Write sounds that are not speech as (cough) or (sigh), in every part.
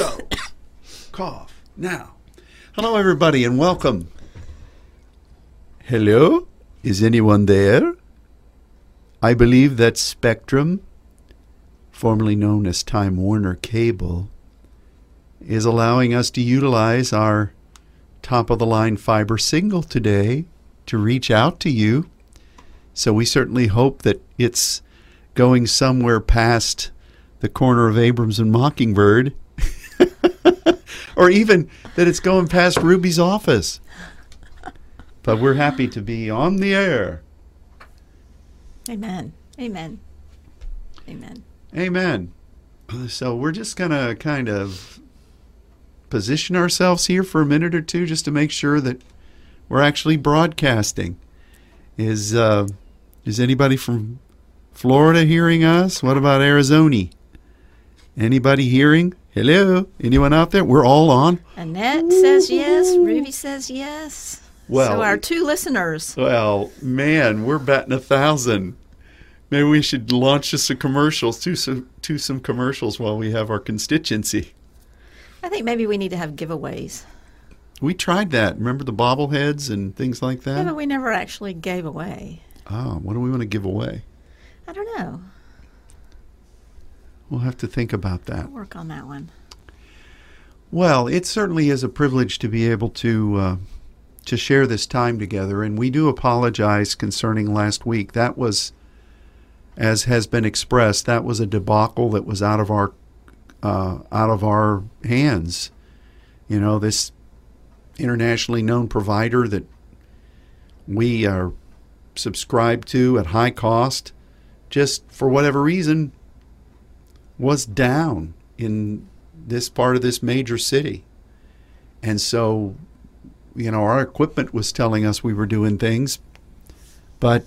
go. (coughs) Cough. Now. Hello, everybody, and welcome. Hello? Is anyone there? I believe that Spectrum, formerly known as Time Warner Cable, is allowing us to utilize our top of the line fiber signal today to reach out to you. So we certainly hope that it's going somewhere past the corner of Abrams and Mockingbird, (laughs) or even that it's going past Ruby's office. But we're happy to be on the air. Amen. Amen. Amen. Amen. So we're just going to kind of position ourselves here for a minute or two just to make sure that we're actually broadcasting. Is uh, is anybody from Florida hearing us? What about Arizona? Anybody hearing? Hello? Anyone out there? We're all on. Annette says yes. Ruby says yes. Well, so our two listeners. Well, man, we're batting a thousand. Maybe we should launch just some commercials, to some, to some commercials while we have our constituency. I think maybe we need to have giveaways. We tried that. Remember the bobbleheads and things like that? Yeah, but we never actually gave away. Oh, what do we want to give away? I don't know. We'll have to think about that. I'll work on that one. Well, it certainly is a privilege to be able to uh, to share this time together, and we do apologize concerning last week. That was, as has been expressed, that was a debacle that was out of our uh, out of our hands. You know, this internationally known provider that we are subscribed to at high cost, just for whatever reason, was down in this part of this major city. And so, you know, our equipment was telling us we were doing things, but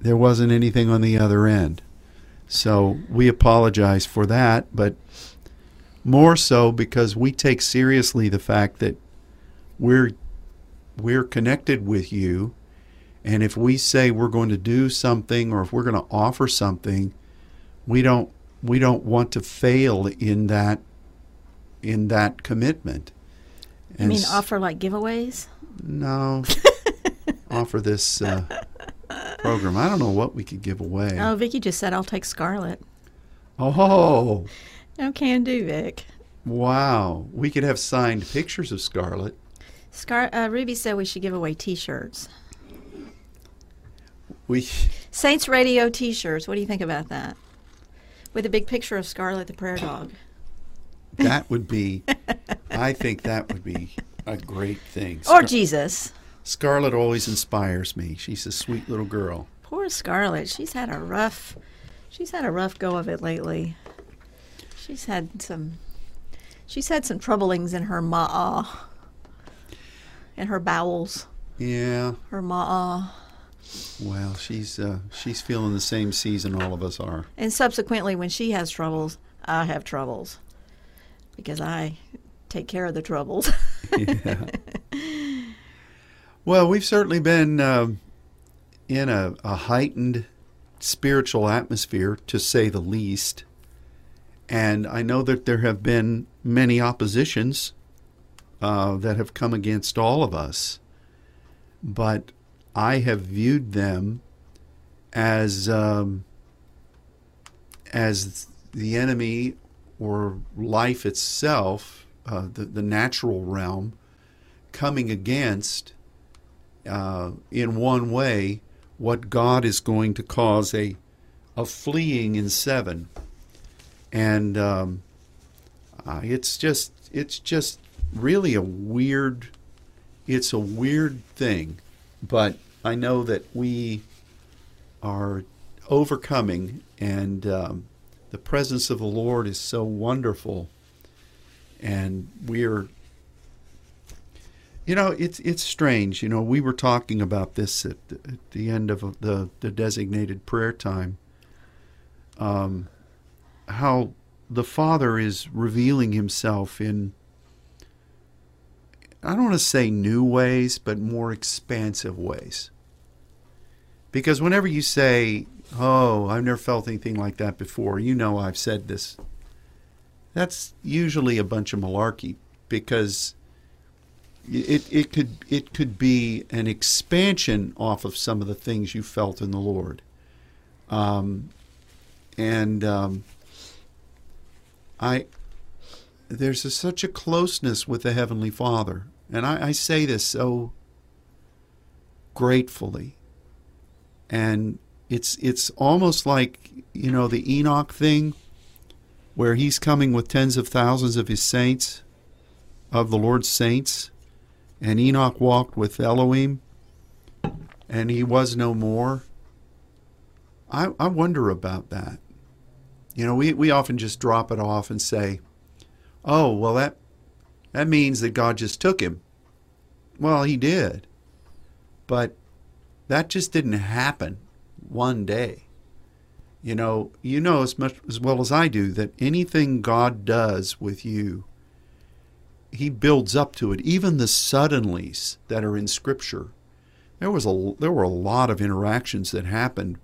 there wasn't anything on the other end. So we apologize for that, but more so because we take seriously the fact that we're we're connected with you and if we say we're going to do something or if we're going to offer something we don't we don't want to fail in that in that commitment. You mean offer like giveaways? No. (laughs) Offer this uh, program. I don't know what we could give away. Oh vicki just said i'll take scarlet oh. No can do vic. Wow. We could have signed pictures of scarlet Scar- uh, Ruby said we should give away T-shirts. We Saints Radio T-shirts. What do you think about that? With a big picture of Scarlet the Prayer Dog. That would be. I think that would be a great thing. Scar- or Jesus. Scarlet always inspires me. She's a sweet little girl. Poor Scarlet. She's had a rough. She's had a rough go of it lately. She's had some. She's had some troublings in her ma'a in her bowels. Yeah. Her ma. Well, she's uh, she's feeling the same season all of us are. And subsequently, when she has troubles, I have troubles because I take care of the troubles. (laughs) yeah. Well, we've certainly been uh, in a, a heightened spiritual atmosphere, to say the least. And I know that there have been many oppositions uh, that have come against all of us, but I have viewed them as um, as the enemy or life itself, uh, the the natural realm, coming against uh, in one way what God is going to cause a a fleeing in seven, and um, uh, it's just it's just really a weird it's a weird thing. But i know that we are overcoming and um, the presence of the lord is so wonderful and we're you know it's it's strange you know we were talking about this at the, at the end of the the designated prayer time um, how the father is revealing himself in I don't want to say new ways, but more expansive ways. Because whenever you say, Oh, I've never felt anything like that before, you know I've said this. That's usually a bunch of malarkey because it it could it could be an expansion off of some of the things you felt in the Lord, um, and um, I there's a, such a closeness with the Heavenly Father, and I, I say this so gratefully, and it's it's almost like you know the Enoch thing, where he's coming with tens of thousands of his saints, of the Lord's saints and Enoch walked with Elohim, and he was no more. I, I wonder about that. You know, we, we often just drop it off and say, oh, well, that, that means that God just took him. Well, he did. But that just didn't happen one day. You know, you know as much as well as I do that anything God does with you he builds up to it. Even the suddenlies that are in Scripture, there was a there were a lot of interactions that happened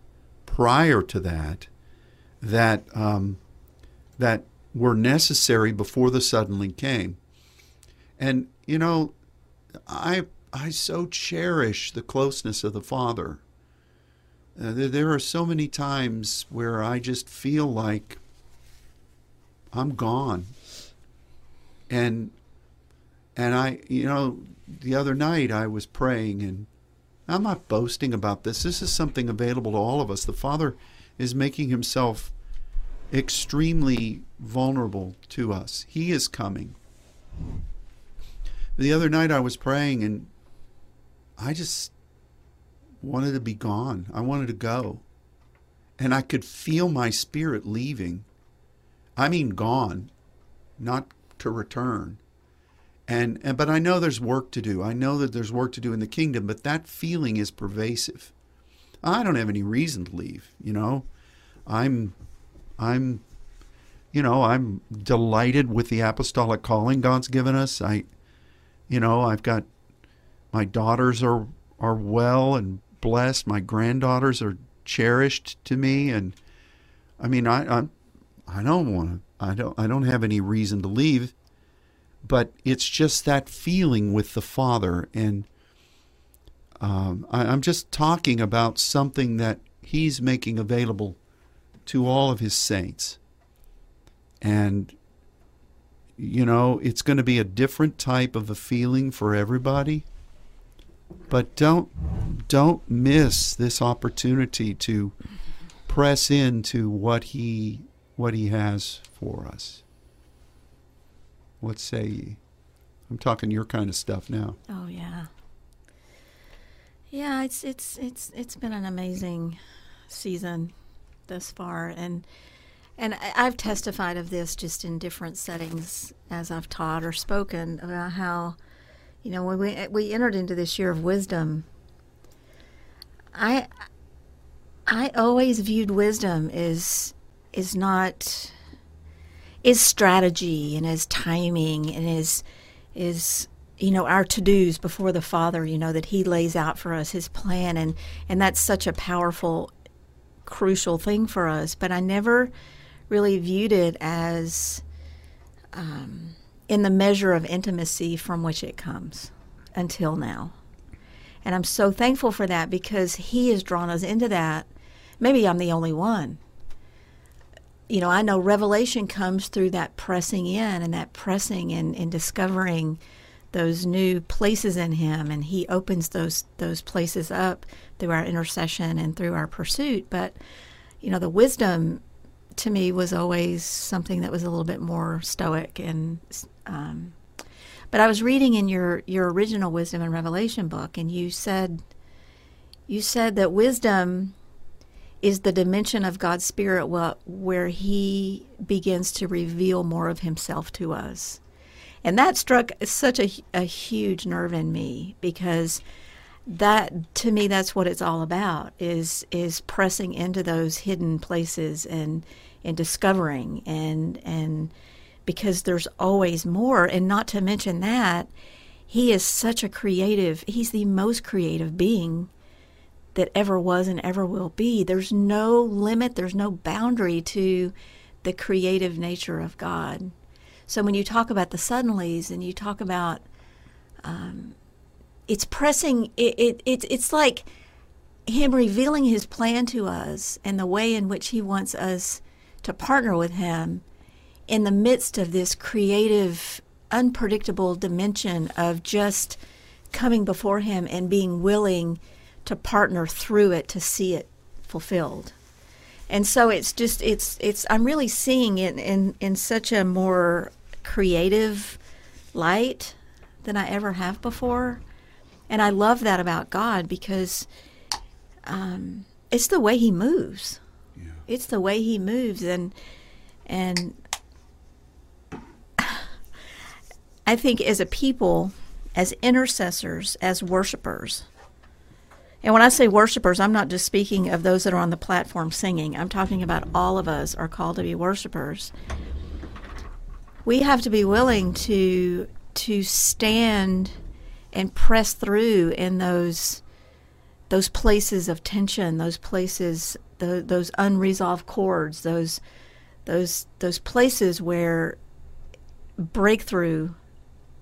prior to that that um, that were necessary before the suddenly came. And you know, I I so cherish the closeness of the Father. Uh, there, there are so many times where I just feel like I'm gone. And and I, you know, the other night I was praying, and I'm not boasting about this. This is something available to all of us. The Father is making himself extremely vulnerable to us. He is coming. The other night I was praying, and I just wanted to be gone. I wanted to go. And I could feel my spirit leaving. I mean, gone, not to return. And, and but I know there's work to do. I know that there's work to do in the kingdom, but that feeling is pervasive. I don't have any reason to leave, you know. I'm I'm you know, I'm delighted with the apostolic calling God's given us. I you know, I've got my daughters are are well and blessed. My granddaughters are cherished to me and I mean I I, I don't want to I don't I don't have any reason to leave but it's just that feeling with the Father. And um, I, I'm just talking about something that He's making available to all of His saints. And, you know, it's going to be a different type of a feeling for everybody. But don't don't miss this opportunity to press into what he what he has for us. What say ye? I'm talking your kind of stuff now. Oh yeah. Yeah, it's it's it's it's been an amazing season thus far and and I've testified of this just in different settings as I've taught or spoken about how you know when we we entered into this year of wisdom I I always viewed wisdom as is not is strategy and as timing and is is you know our to-dos before the father you know that he lays out for us his plan. And and that's such a powerful crucial thing for us. But i never really viewed it as um, in the measure of intimacy from which it comes until now. And i'm so thankful for that because he has drawn us into that. Maybe i'm the only one. You know, I know revelation comes through that pressing in and that pressing and, and discovering those new places in him. And he opens those those places up through our intercession and through our pursuit. But you know the wisdom to me was always something that was a little bit more stoic and um, but I was reading in your your original wisdom and revelation book and you said you said that wisdom is the dimension of God's Spirit where He begins to reveal more of Himself to us. And that struck such a, a huge nerve in me because that to me that's what it's all about is is pressing into those hidden places and and discovering and and because there's always more and not to mention that he is such a creative he's the most creative being that ever was and ever will be. There's no limit, there's no boundary to the creative nature of God. So when you talk about the suddenlies and you talk about, um, it's pressing. It, it, it it's like him revealing his plan to us and the way in which he wants us to partner with him in the midst of this creative, unpredictable dimension of just coming before him and being willing to partner through it to see it fulfilled. And so it's just it's it's I'm really seeing it in in such a more creative light than I ever have before. And I love that about God because um, it's the way He moves. Yeah. It's the way He moves, and and I think as a people, as intercessors, as worshipers, and when I say worshipers, I'm not just speaking of those that are on the platform singing. I'm talking about all of us are called to be worshipers. We have to be willing to to stand and press through in those those places of tension, those places, the, those unresolved chords, those those those places where breakthrough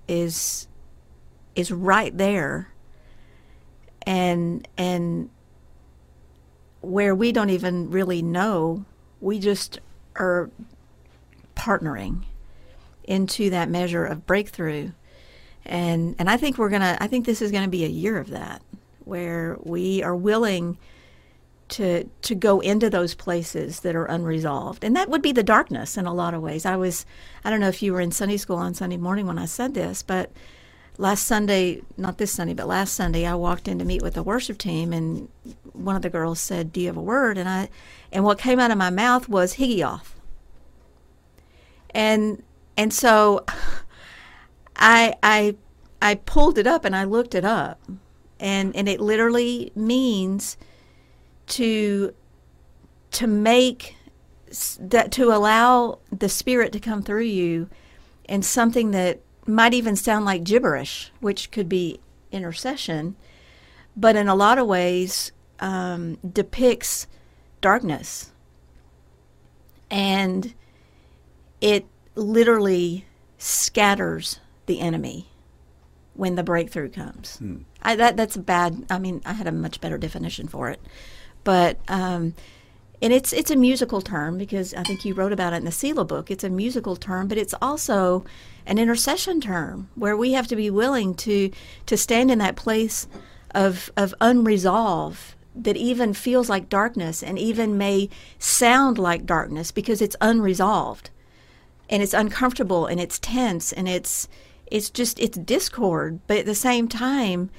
is is right there. And and where we don't even really know we just are partnering into that measure of breakthrough. And and I think we're going to I think this is going to be a year of that where we are willing to to go into those places that are unresolved. And that would be the darkness in a lot of ways. I was i don't know if you were in sunday school on sunday morning when i said this but last sunday not this sunday but last sunday i walked in to meet with the worship team and one of the girls said do you have a word? And i and what came out of my mouth was higgioth and and so (laughs) i i i pulled it up and i looked it up. And and it literally means to to make that to allow the spirit to come through you and something that might even sound like gibberish which could be intercession but in a lot of ways um, depicts darkness and it literally scatters the enemy when the breakthrough comes. Hmm. I, that that's bad. I mean, I had a much better definition for it, but um, and it's it's a musical term because I think you wrote about it in the Selah book. It's a musical term, but it's also an intercession term where we have to be willing to to stand in that place of of unresolved that even feels like darkness and even may sound like darkness because it's unresolved and it's uncomfortable and it's tense and it's it's just it's discord but at the same time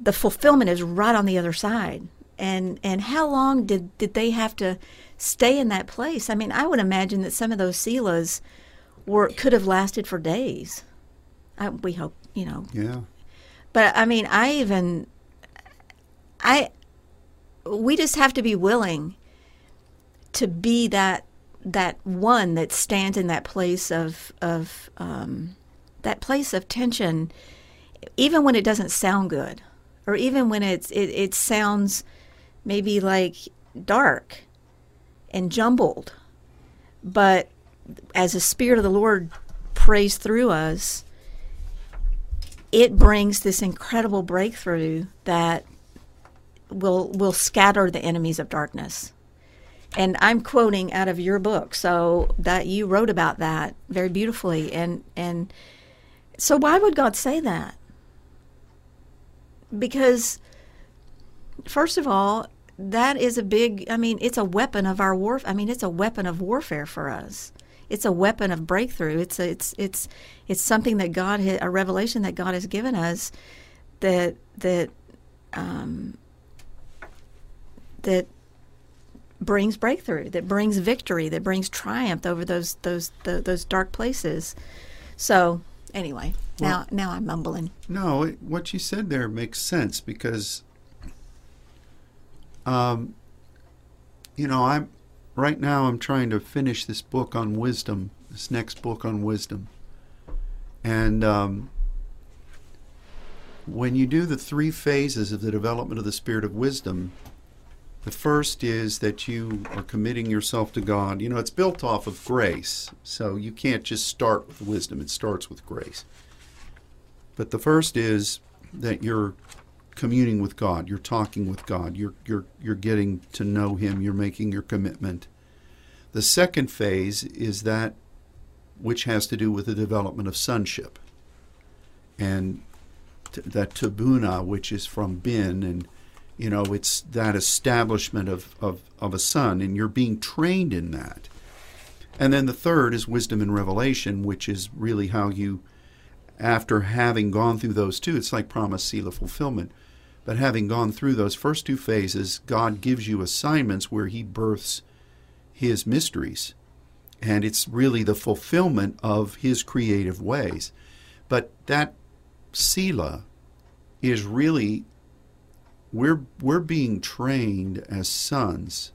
the fulfillment is right on the other side and and how long did did they have to stay in that place? I mean i would imagine that some of those selahs were could have lasted for days. I, we hope you know. Yeah. but i mean i even i we just have to be willing to be that that one that stands in that place of of um, that place of tension, even when it doesn't sound good, or even when it's it, it sounds maybe like dark and jumbled, but as the Spirit of the Lord prays through us, it brings this incredible breakthrough that will will scatter the enemies of darkness. And I'm quoting out of your book, so that you wrote about that very beautifully. And and so why would God say that? Because first of all, that is a big I mean, it's a weapon of our war I mean, it's a weapon of warfare for us. It's a weapon of breakthrough. It's a, it's it's it's something that God ha- a revelation that God has given us that that um, that brings breakthrough, that brings victory, that brings triumph over those those the, those dark places. So anyway, now now I'm mumbling. No, what you said there makes sense because, um, you know, I'm right now. I'm trying to finish this book on wisdom. This next book on wisdom, and um, when you do the three phases of the development of the spirit of wisdom, The first is that you are committing yourself to God. You know, it's built off of grace, so you can't just start with wisdom, it starts with grace. But the first is that you're communing with God, you're talking with God, you're, you're, you're getting to know Him, you're making your commitment. The second phase is that which has to do with the development of sonship. And t- that tabuna, which is from bin, and you know, it's that establishment of, of, of a son, and you're being trained in that. And then the third is wisdom and revelation, which is really how you, after having gone through those two, it's like promise, seal, of fulfillment. But having gone through those first two phases, God gives you assignments where He births His mysteries. And it's really the fulfillment of His creative ways. But that Selah is really we're we're being trained as sons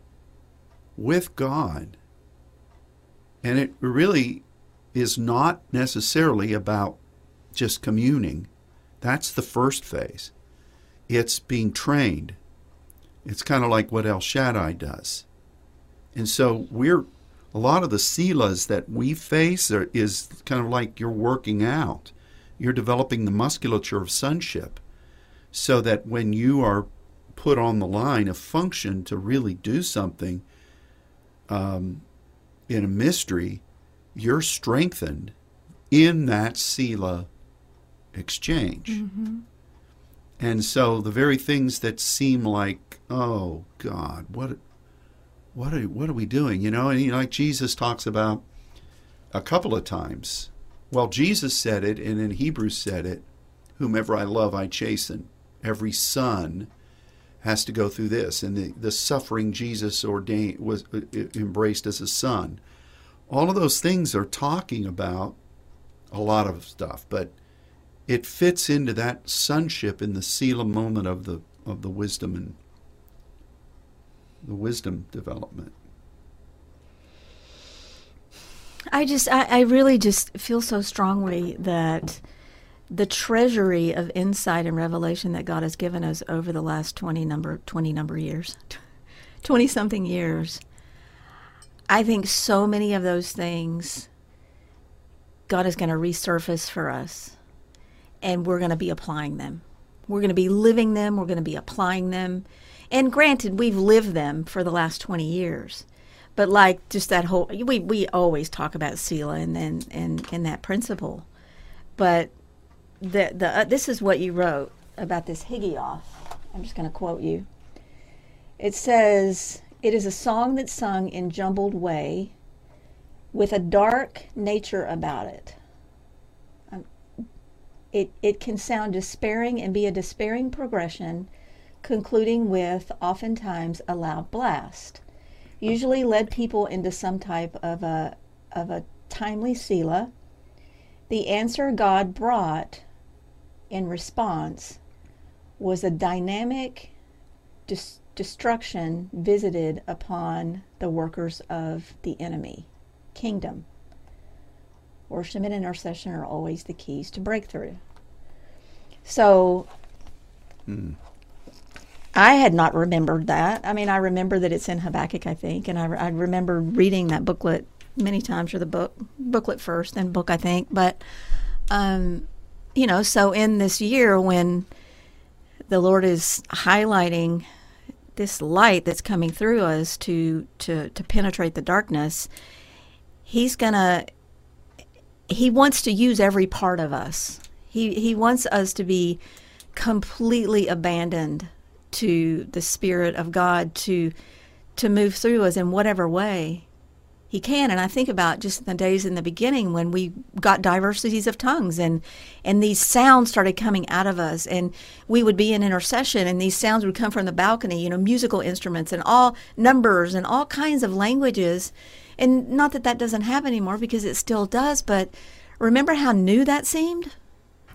with God. And it really is not necessarily about just communing. That's the first phase. It's being trained. It's kind of like what El Shaddai does. And so we're a lot of the selahs that we face are, is kind of like you're working out. You're developing the musculature of sonship so that when you are put on the line of function to really do something um, in a mystery, you're strengthened in that Selah exchange. Mm-hmm. And so the very things that seem like, oh God, what what are what are we doing? You know, and you know, like Jesus talks about a couple of times. Well, Jesus said it, and in Hebrews said it, whomever I love I chasten. Every son has to go through this, and the, the suffering Jesus ordained was uh, embraced as a son. All of those things are talking about a lot of stuff, but it fits into that sonship in the Selah moment of the of the wisdom and the wisdom development. I just, I, I really just feel so strongly that the treasury of insight and revelation that God has given us over the last 20 number 20 number years (laughs) 20 something years I think so many of those things God is going to resurface for us and we're going to be applying them we're going to be living them we're going to be applying them and granted we've lived them for the last 20 years but like just that whole we we always talk about Selah and then and, and that principle but the the uh, this is what you wrote about this Higgaion. I'm just going to quote you. It says, "It is a song that's sung in jumbled way, with a dark nature about it. It it can sound despairing and be a despairing progression, concluding with oftentimes a loud blast. Usually led people into some type of a of a timely selah." The answer God brought in response was a dynamic dis- destruction visited upon the workers of the enemy kingdom. Worship and intercession are always the keys to breakthrough. So, Hmm. I had not remembered that. I mean, I remember that it's in Habakkuk, I think, and I, I remember reading that booklet many times, or the book booklet first, then book, I think. But um, you know, so in this year when the Lord is highlighting this light that's coming through us to to to penetrate the darkness, he's going to he wants to use every part of us. He he wants us to be completely abandoned to the spirit of God to to move through us in whatever way he can. And I think about just the days in the beginning when we got diversities of tongues and and these sounds started coming out of us and we would be in intercession and these sounds would come from the balcony, you know, musical instruments and all numbers and all kinds of languages. And not that that doesn't happen anymore because it still does, but remember how new that seemed?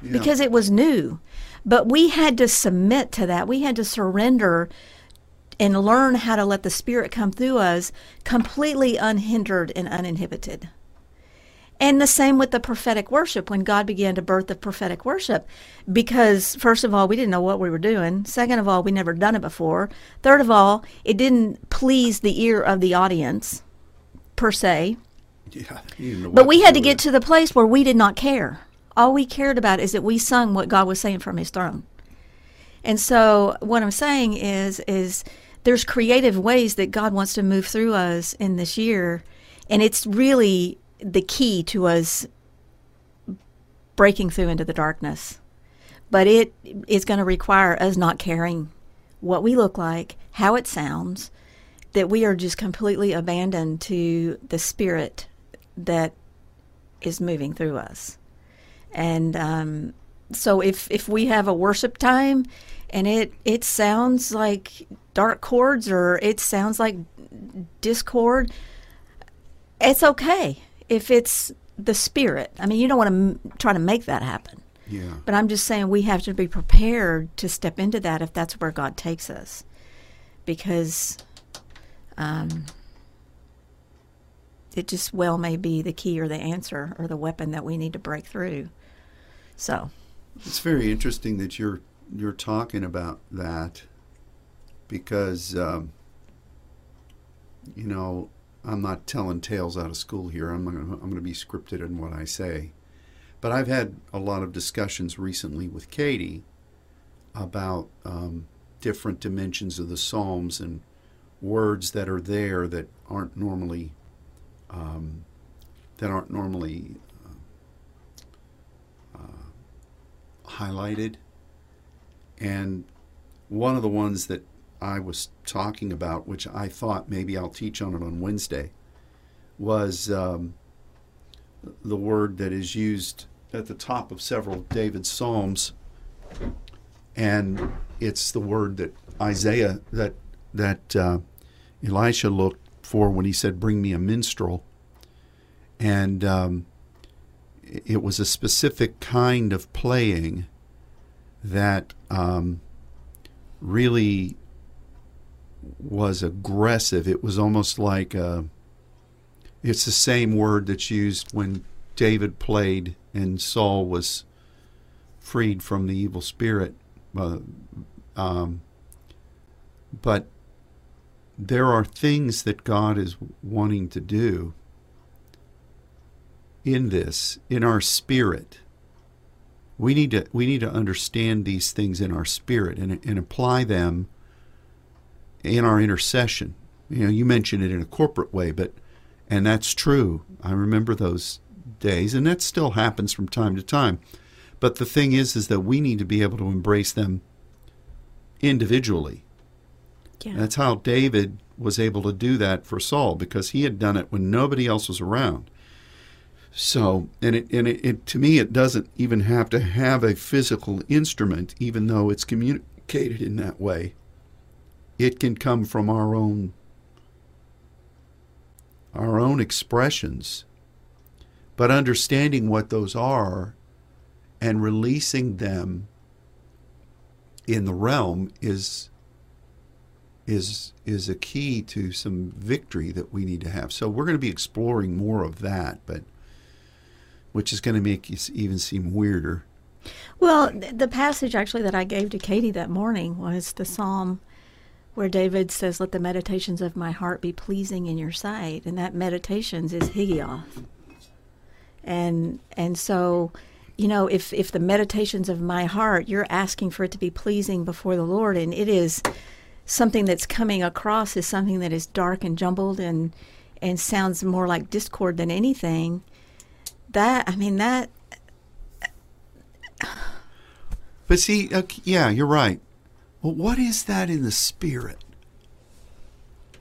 Yeah. Because it was new. But we had to submit to that. We had to surrender and learn how to let the Spirit come through us completely unhindered and uninhibited. And the same with the prophetic worship when God began to birth the prophetic worship. Because, first of all, we didn't know what we were doing. Second of all, we never done it before. Third of all, it didn't please the ear of the audience, per se. Yeah, you didn't know But we had to get to the place where we did not care. All we cared about is that we sung what God was saying from his throne. And so what I'm saying is is there's creative ways that God wants to move through us in this year and it's really the key to us breaking through into the darkness. But it is going to require us not caring what we look like, how it sounds, that we are just completely abandoned to the spirit that is moving through us. And um, so if if we have a worship time and it it sounds like dark chords or it sounds like discord, it's okay if it's the spirit. I mean, you don't want to m- try to make that happen. Yeah. But I'm just saying we have to be prepared to step into that if that's where God takes us. Because um, it just well may be the key or the answer or the weapon that we need to break through. So, It's very interesting that you're you're talking about that because um, you know I'm not telling tales out of school here. I'm gonna, I'm going to be scripted in what I say, but I've had a lot of discussions recently with Katie about um, different dimensions of the Psalms and words that are there that aren't normally um, that aren't normally highlighted. And one of the ones that I was talking about, which I thought maybe I'll teach on it on Wednesday, was um, the word that is used at the top of several of David's Psalms. And it's the word that Isaiah, that, that uh, Elisha looked for when he said, Bring me a minstrel. And um, it was a specific kind of playing that um, really was aggressive. It was almost like a, it's the same word that's used when David played and Saul was freed from the evil spirit. Uh, um, but there are things that God is wanting to do in this, in our spirit. We need to we need to understand these things in our spirit and, and apply them in our intercession. You know, you mentioned it in a corporate way, but and that's true. I remember those days, and that still happens from time to time. But the thing is, is that we need to be able to embrace them individually. Yeah. That's how David was able to do that for Saul because he had done it when nobody else was around. So, and it, and it, it to me, it doesn't even have to have a physical instrument, even though it's communicated in that way. It can come from our own our own expressions, but understanding what those are and releasing them in the realm is is is a key to some victory that we need to have. So we're going to be exploring more of that, but which is going to make it even seem weirder. Well, the passage actually that I gave to Katie that morning was the psalm where David says, "Let the meditations of my heart be pleasing in your sight," and that meditations is higioth. And and so, you know, if if the meditations of my heart, you're asking for it to be pleasing before the Lord, and it is something that's coming across as something that is dark and jumbled and and sounds more like discord than anything. That I mean that But see, yeah, you're right. Well, what is that in the spirit?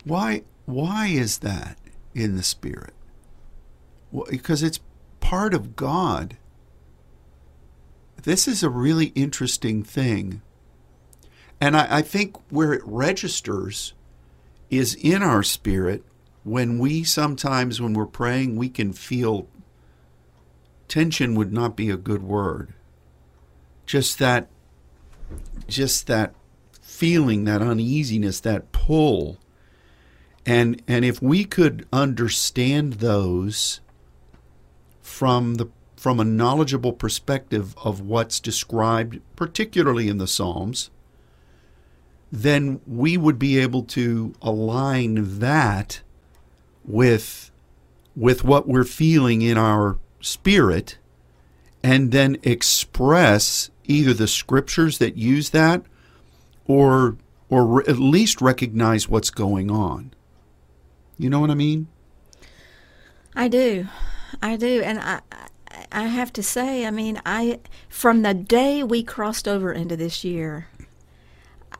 Why why is that in the spirit? Well, because it's part of God. This is a really interesting thing. And I, I think where it registers is in our spirit when we sometimes, when we're praying, we can feel tension would not be a good word. Just that, just that feeling, that uneasiness, that pull. And, and if we could understand those from the from a knowledgeable perspective of what's described, particularly in the Psalms, then we would be able to align that with with what we're feeling in our spirit and then express either the scriptures that use that or or re- at least recognize what's going on. You know what I mean? I do. I do. And I I have to say, I mean, I from the day we crossed over into this year,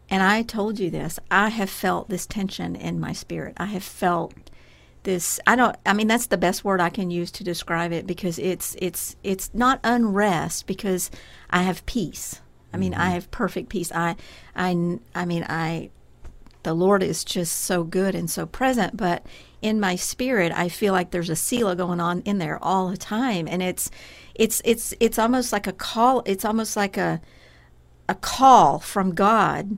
and I told you this, I have felt this tension in my spirit. I have felt this I don't I mean that's the best word I can use to describe it because it's it's it's not unrest because I have peace. I mean, I mm-hmm. have perfect peace. I I I mean, I the Lord is just so good and so present, but in my spirit I feel like there's a Selah going on in there all the time and it's it's it's it's almost like a call it's almost like a a call from God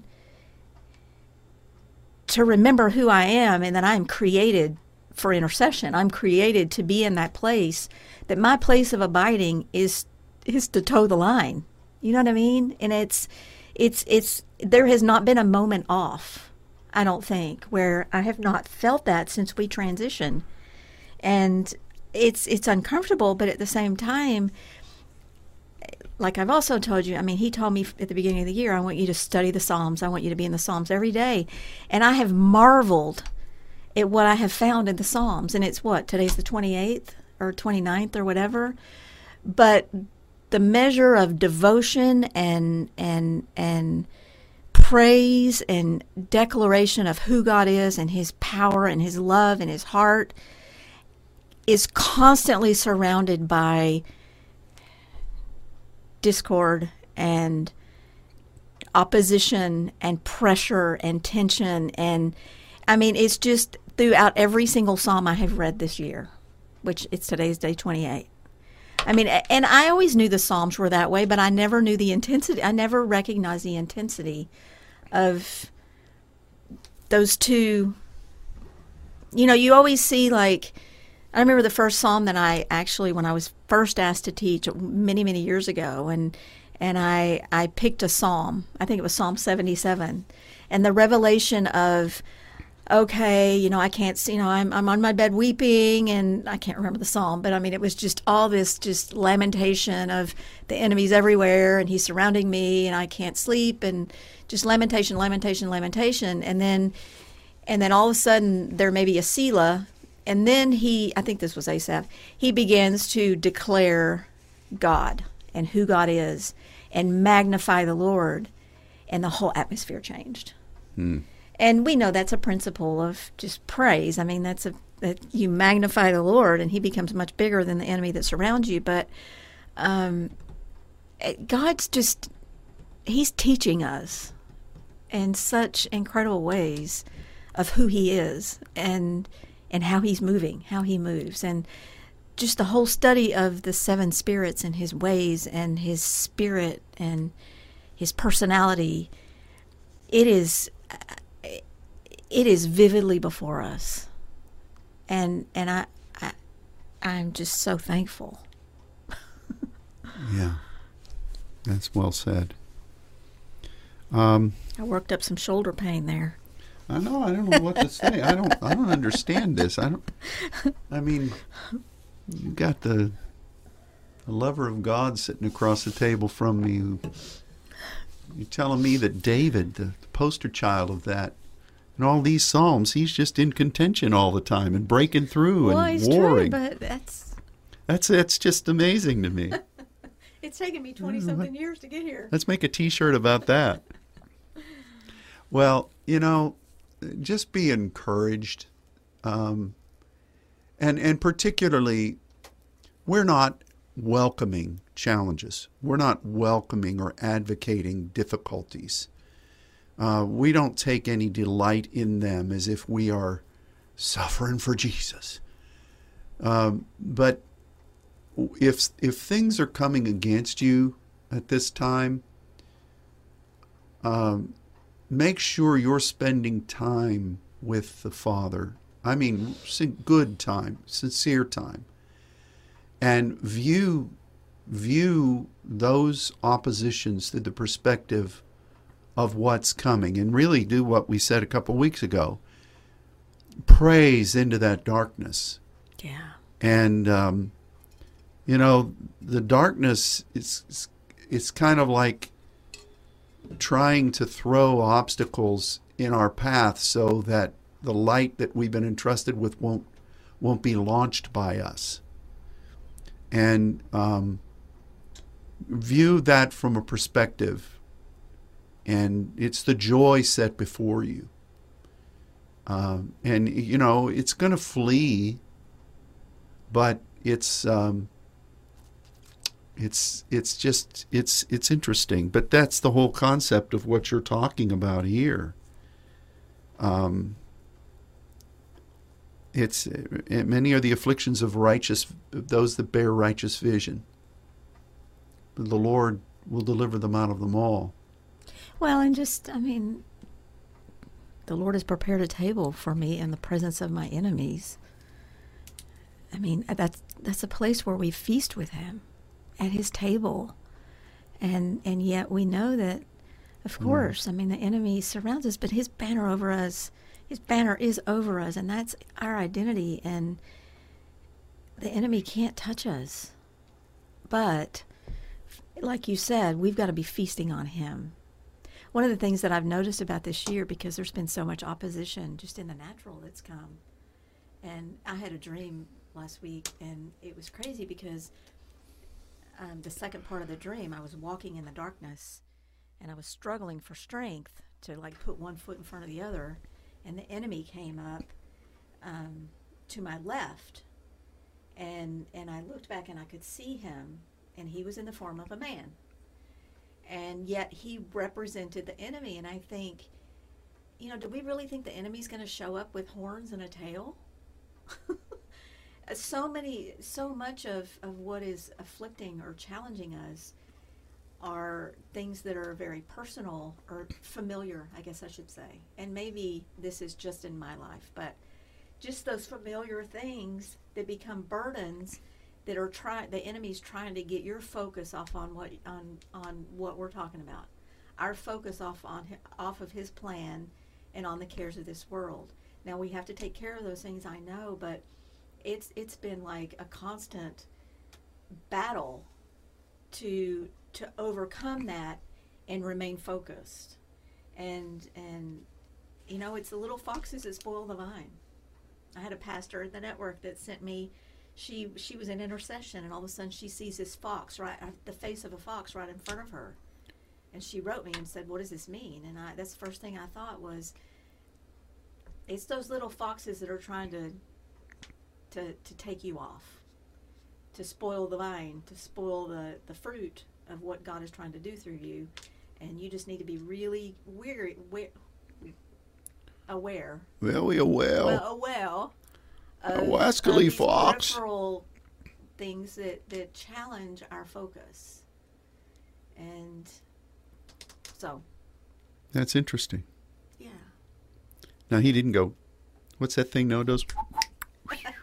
to remember who I am and that I am created for intercession. I'm created to be in that place that my place of abiding is is to toe the line. You know what I mean? And it's it's it's there has not been a moment off, I don't think, where I have not felt that since we transitioned. And it's it's uncomfortable, but at the same time like I've also told you, I mean, he told me at the beginning of the year, I want you to study the Psalms. I want you to be in the Psalms every day. And I have marveled at what I have found in the Psalms. And it's what? Today's the 28th or 29th or whatever. But the measure of devotion and and and praise and declaration of who God is and his power and his love and his heart is constantly surrounded by discord and opposition and pressure and tension and I mean it's just throughout every single psalm I have read this year, which it's today's day 28. I mean and I always knew the psalms were that way, but I never knew the intensity. I never recognized the intensity of those two you know, you always see like I remember the first psalm that I actually, when I was first asked to teach many, many years ago, and and I I picked a psalm. I think it was Psalm seventy seven, and the revelation of, okay, you know, I can't see, you know, I'm I'm on my bed weeping, and I can't remember the psalm, but I mean, it was just all this just lamentation of the enemies everywhere, and he's surrounding me, and I can't sleep, and just lamentation, lamentation, lamentation, and then. And then all of a sudden, there may be a Selah, and then he, I think this was Asaph, he begins to declare God and who God is and magnify the Lord, and the whole atmosphere changed. Hmm. And we know that's a principle of just praise. I mean, that's a that you magnify the Lord, and He becomes much bigger than the enemy that surrounds you. But um, God's just He's teaching us in such incredible ways of who He is and and how He's moving, how He moves, and just the whole study of the seven spirits and His ways and His spirit and His personality. It is it is vividly before us, and and I, I I'm just so thankful. Yeah. That's well said. Um, I worked up some shoulder pain there. I know. I don't know what to say. I don't. I don't understand this. I don't. I mean, you got the, the lover of God sitting across the table from me. Who, you're telling me that David, the, the poster child of that, and all these psalms, he's just in contention all the time and breaking through well, and it's warring. but that's That's that's just amazing to me. (laughs) it's taken me twenty something years to get here. Let's make a T-shirt about that. (laughs) Well, you know, just be encouraged, um, and and particularly, we're not welcoming challenges. We're not welcoming or advocating difficulties. Uh, we don't take any delight in them as if we are suffering for Jesus. Um, but if if things are coming against you at this time, um, make sure you're spending time with the Father. I mean, good time, sincere time, and view view those oppositions through the perspective of what's coming and really do what we said a couple of weeks ago praise into that darkness Yeah. and um, you know the darkness is it's kind of like trying to throw obstacles in our path so that the light that we've been entrusted with won't won't be launched by us. And um, view that from a perspective and it's the joy set before you. Um, and you know it's going to flee but it's um, it's it's just it's it's interesting. But that's the whole concept of what you're talking about here. Um, it's uh, many are the afflictions of righteous those that bear righteous vision. But the Lord will deliver them out of them all. Well, and just, I mean, the Lord has prepared a table for me in the presence of my enemies. I mean, that's that's a place where we feast with Him, at His table, and and yet we know that, of mm. course, I mean, the enemy surrounds us, but His banner over us, His banner is over us, and that's our identity, and the enemy can't touch us. But, like you said, we've got to be feasting on Him. One of the things that I've noticed about this year, because there's been so much opposition just in the natural that's come, and I had a dream last week, and it was crazy because um, the second part of the dream, I was walking in the darkness, and I was struggling for strength to like put one foot in front of the other, and the enemy came up um, to my left, and and I looked back and I could see him, and he was in the form of a man and yet he represented the enemy. And I think, you know, do we really think the enemy's going to show up with horns and a tail? (laughs) Uh, so many, so much of, of what is afflicting or challenging us are things that are very personal or familiar, I guess I should say. And maybe this is just in my life, but just those familiar things that become burdens that are trying the enemy's trying to get your focus off on what on on what we're talking about our focus off on off of his plan and on the cares of this world now we have to take care of those things i know but it's it's been like a constant battle to to overcome that and remain focused. And and you know it's the little foxes that spoil the vine. I had a pastor at the network that sent me she she was in intercession and all of a sudden she sees this fox right uh, the face of a fox right in front of her. And she wrote me and said what does this mean? And I that's the first thing I thought was it's those little foxes that are trying to to to take you off to spoil the vine to spoil the the fruit of what God is trying to do through you and you just need to be really weary aware Very well. well aware A of, wascally of these fox. peripheral things that, that challenge our focus. And so, That's interesting. yeah. Now he didn't go. What's that thing Noah does? (laughs)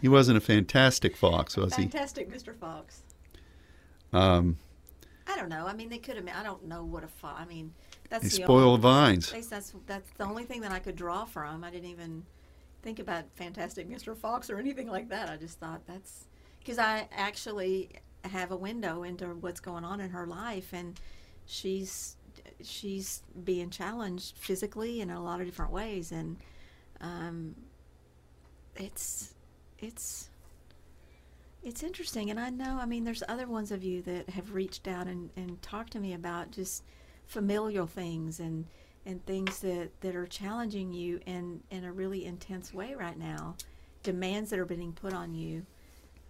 he wasn't a fantastic fox, was he? Fantastic, Mr. Fox. Um, I don't know. I mean, they could have. I don't know what a fox. I mean, that's they the spoil only, vines. That's, that's that's the only thing that I could draw from. I didn't even think about Fantastic Mr. Fox or anything like that. I just thought that's because I actually have a window into what's going on in her life, and she's she's being challenged physically in a lot of different ways, and um, it's it's it's interesting. And I know, I mean, there's other ones of you that have reached out and, and talked to me about just familial things and and things that, that are challenging you in, in a really intense way right now, demands that are being put on you.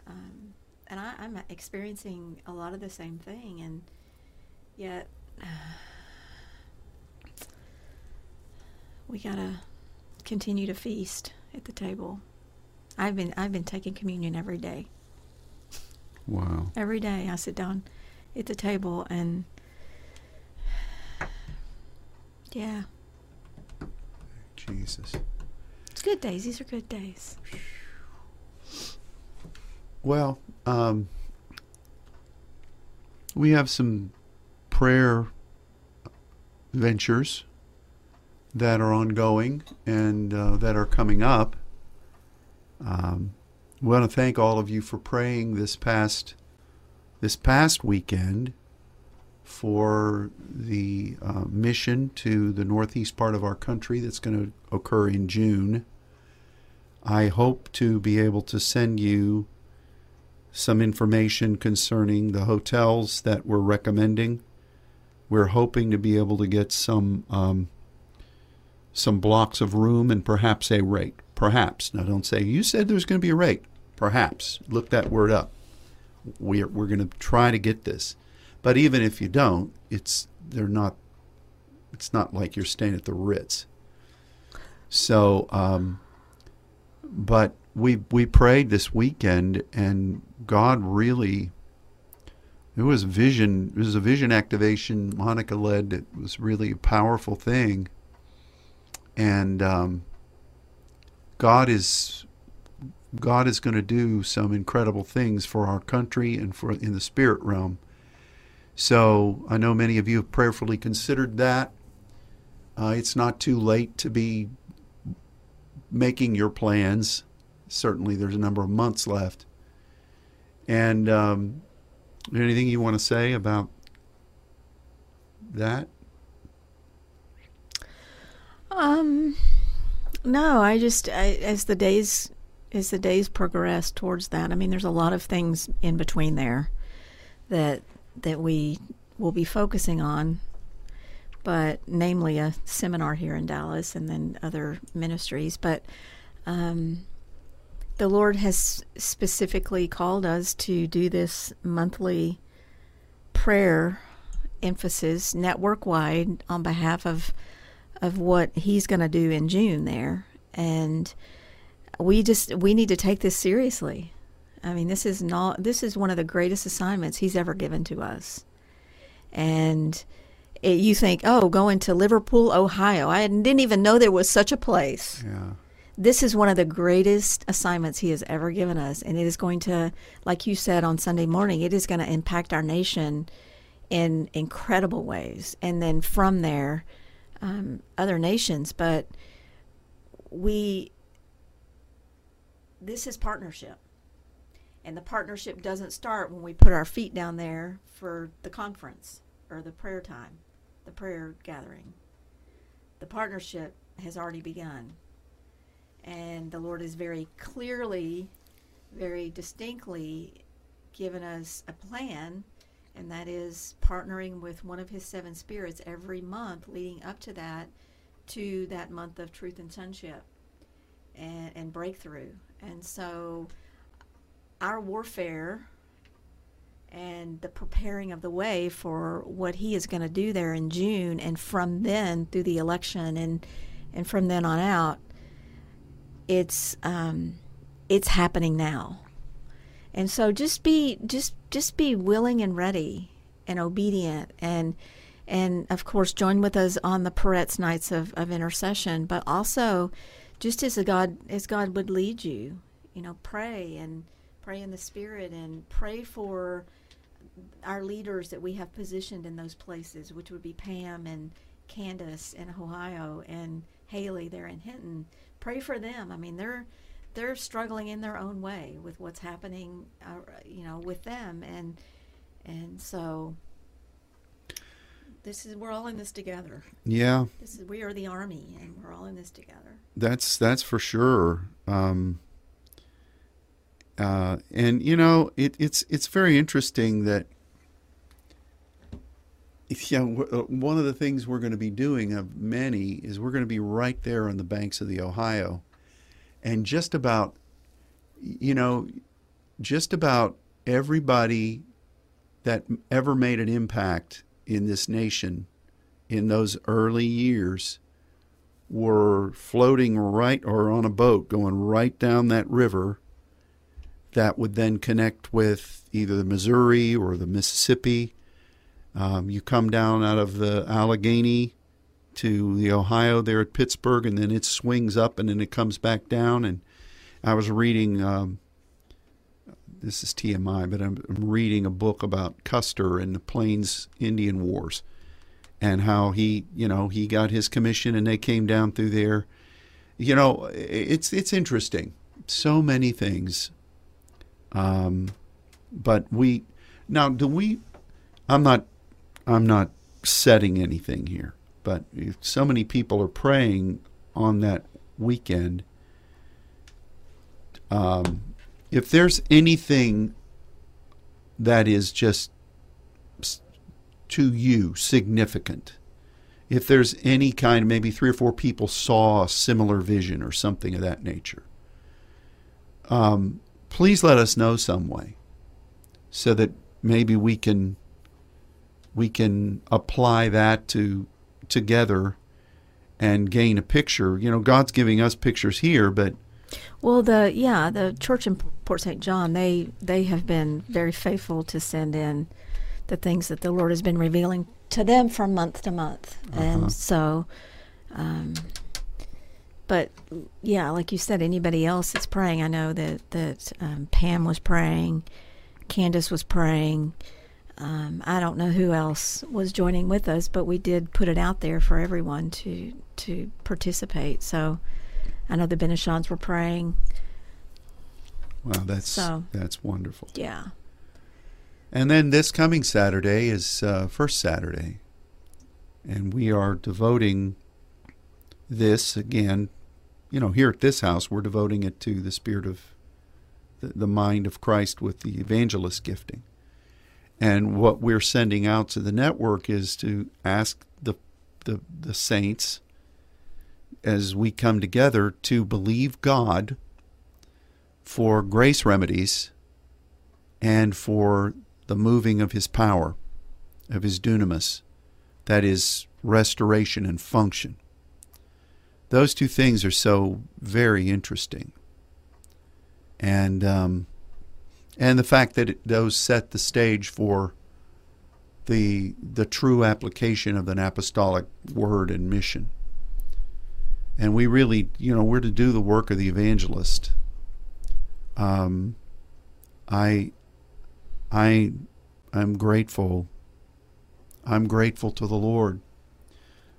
Um, and I, I'm experiencing a lot of the same thing, and yet (sighs) we gotta continue to feast at the table. I've been I've been taking communion every day. Wow. Every day I sit down at the table and yeah, Jesus. it's good days. These are good days. Well, um, we have some prayer ventures that are ongoing and uh, that are coming up. Um, we want to thank all of you for praying this past this past weekend for the uh, mission to the northeast part of our country that's going to occur in June. I hope to be able to send you some information concerning the hotels that we're recommending. We're hoping to be able to get some um, some blocks of room and perhaps a rate. Perhaps. Now, don't say you said there's going to be a rate. Perhaps. Look that word up. We're we're going to try to get this. But even if you don't, it's they're not. It's not like you're staying at the Ritz. So, um, but we we prayed this weekend, and God really. It was vision. It was a vision activation Monica led. It was really a powerful thing, and um, God is God is going to do some incredible things for our country and for in the spirit realm. So I know many of you have prayerfully considered that. Uh, it's not too late to be making your plans. Certainly, there's a number of months left. And um, anything you want to say about that? Um, no, I just I, as the days as the days progress towards that. I mean, there's a lot of things in between there that that we will be focusing on, but namely a seminar here in Dallas and then other ministries. But um, the Lord has specifically called us to do this monthly prayer emphasis network wide on behalf of of what he's going to do in June there and we just we need to take this seriously I mean, this is not this is one of the greatest assignments he's ever given to us. And it, you think, oh, going to Liverpool, Ohio. I didn't even know there was such a place. Yeah. This is one of the greatest assignments he has ever given us, and it is going to, like you said on Sunday morning, it is going to impact our nation in incredible ways. And then from there, um, other nations. But we, this is partnership and the partnership doesn't start when we put our feet down there for the conference or the prayer time, the prayer gathering. The partnership has already begun. And the Lord is very clearly, very distinctly given us a plan, and that is partnering with one of His seven spirits every month leading up to that, to that month of truth and sonship and, and breakthrough. And so our warfare and the preparing of the way for what he is going to do there in June and from then through the election and and from then on out it's um, it's happening now and so just be just just be willing and ready and obedient and and of course join with us on the Peretz nights of, of intercession but also just as God as God would lead you you know pray and pray in the Spirit and pray for our leaders that we have positioned in those places, which would be Pam and Candace in Ohio and Haley there in Hinton. Pray for them. I mean, they're they're struggling in their own way with what's happening, uh, you know, with them, and and so this is we're all in this together. Yeah, this is we are the army, and we're all in this together. That's that's for sure. Um, uh, and you know, it, it's it's very interesting that yeah, uh, one of the things we're going to be doing of many is we're going to be right there on the banks of the Ohio, and just about, you know, just about everybody that ever made an impact in this nation in those early years were floating right or on a boat going right down that river that would then connect with either the Missouri or the Mississippi. Um, you come down out of the Allegheny to the Ohio there at Pittsburgh, and then it swings up and then it comes back down. And I was reading um, this is TMI, but I'm, I'm reading a book about Custer and the Plains Indian Wars, and how he, you know, he got his commission and they came down through there. You know, it's it's interesting. So many things. Um, but we now do we? I'm not. I'm not setting anything here, but so many people are praying on that weekend. Um, if there's anything that is just to you significant, if there's any kind, maybe three or four people saw a similar vision or something of that nature, um, please let us know some way so that maybe we can we can apply that to together and gain a picture. You know, God's giving us pictures here, but well, the yeah, the church in Port St. John, they they have been very faithful to send in the things that the Lord has been revealing to them from month to month, uh-huh. and so. Um, but yeah, like you said, anybody else that's praying, I know that that um, Pam was praying, Candace was praying. Um, I don't know who else was joining with us, but we did put it out there for everyone to to participate. So I know the Benishans were praying. Wow, that's so, that's wonderful. Yeah. And then this coming Saturday is uh, first Saturday, and we are devoting this again. You know, here at this house, we're devoting it to the spirit of the, the mind of Christ with the evangelist gifting. And what we're sending out to the network is to ask the the, the saints as we come together to believe God for grace remedies and for the moving of his power, of his dunamis, that is restoration and function. Those two things are so very interesting. And um, and the fact that it, those set the stage for the the true application of an apostolic word and mission and we really, you know, we're to do the work of the evangelist. Um, I, I, I'm grateful. I'm grateful to the Lord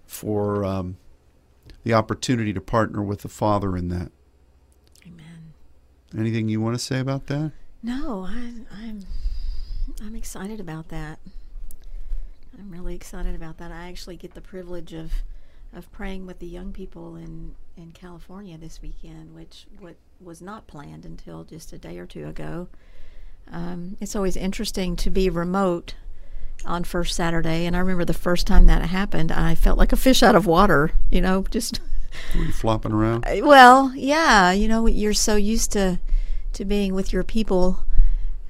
for um, the opportunity to partner with the Father in that. Amen. Anything you want to say about that? No, I, I'm, I'm excited about that. I'm really excited about that. I actually get the privilege of of praying with the young people in in California this weekend, which what was not planned until just a day or two ago. Um, it's always interesting to be remote on first Saturday, and I remember the first time that happened, I felt like a fish out of water. You know, just were you flopping around? (laughs) Well, yeah. You know, you're so used to to being with your people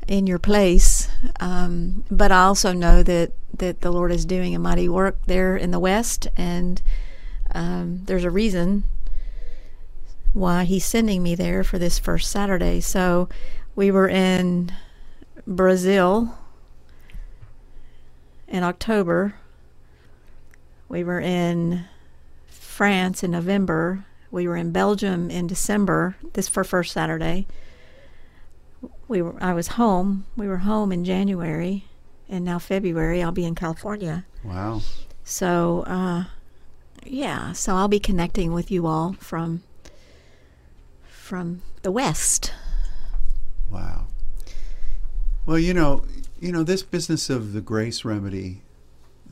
in your place. Um, but I also know that that the Lord is doing a mighty work there in the West, and um, there's a reason why he's sending me there for this first Saturday. So we were in Brazil in October. We were in France in November. We were in Belgium in December. This for first Saturday. We were. I was home. We were home in January, and now February. I'll be in California. Wow. So uh, yeah, so I'll be connecting with you all from from the west. Wow. Well, you know, you know this business of the grace remedy,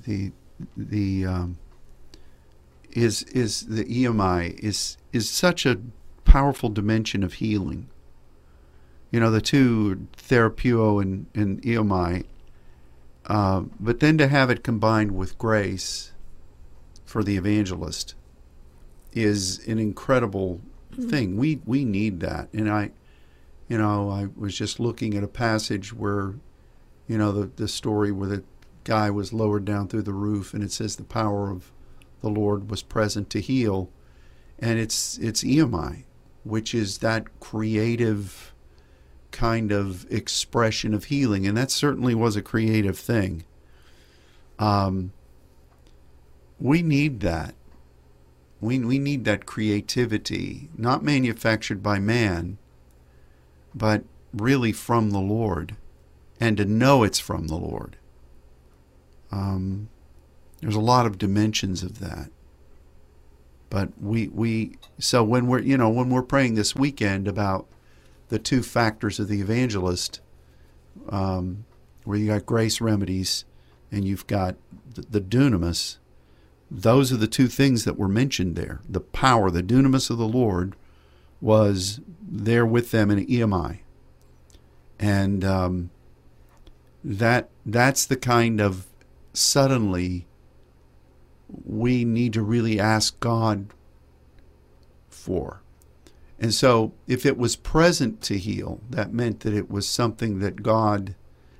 the the um, is is the EMI is is such a powerful dimension of healing. You know, the two Therapeuo and, and uh, but then to have it combined with grace for the evangelist is an incredible mm-hmm. thing. We we need that, and I, you know, I was just looking at a passage where, you know, the the story where the guy was lowered down through the roof, and it says the power of the Lord was present to heal, and it's it's EMI, which is that creative kind of expression of healing, and that certainly was a creative thing. Um, we need that. We, we need that creativity, not manufactured by man, but really from the Lord and to know it's from the Lord. Um, there's a lot of dimensions of that. But we, we so when we're you know when we're praying this weekend about the two factors of the evangelist, um, where you got grace remedies and you've got the, the dunamis, those are the two things that were mentioned there. The power, the dunamis of the Lord, was there with them in EMI, and um, that that's the kind of suddenly we need to really ask God for. And so, if it was present to heal, that meant that it was something that God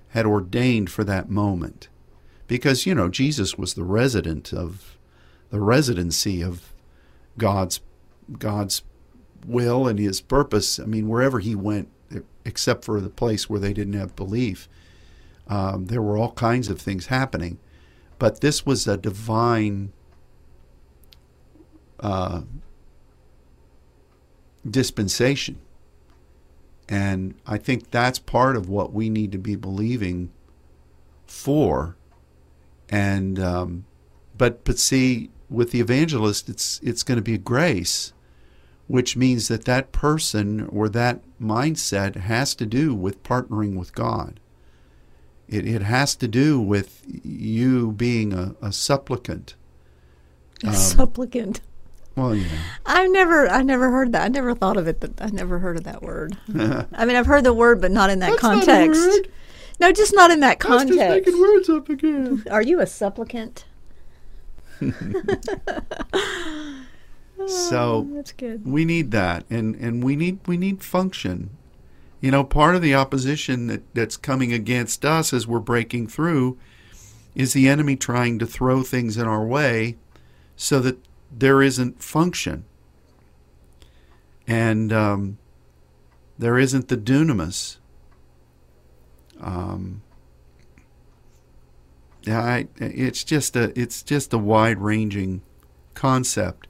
had ordained for that moment. Because, you know, Jesus was the resident of the residency of God's God's will and his purpose. I mean, wherever he went, except for the place where they didn't have belief, um, there were all kinds of things happening. But this was a divine uh, dispensation. And I think that's part of what we need to be believing for. And um, but but see, with the evangelist, it's it's going to be grace, which means that that person or that mindset has to do with partnering with God. It, it has to do with you being a, a supplicant. A um, supplicant. Well, yeah. I've never, I never heard that. I never thought of it. That I never heard of that word. I mean, I've heard the word, but not in that That's context. No, just not in that context. That's just making words up again. Are you a supplicant? so (laughs) oh, that's good. We need that, and and we need we need function. You know, part of the opposition that, that's coming against us as we're breaking through is the enemy trying to throw things in our way so that there isn't function. And um, there isn't the dunamis. Um, yeah, I, it's just a it's just a wide ranging concept,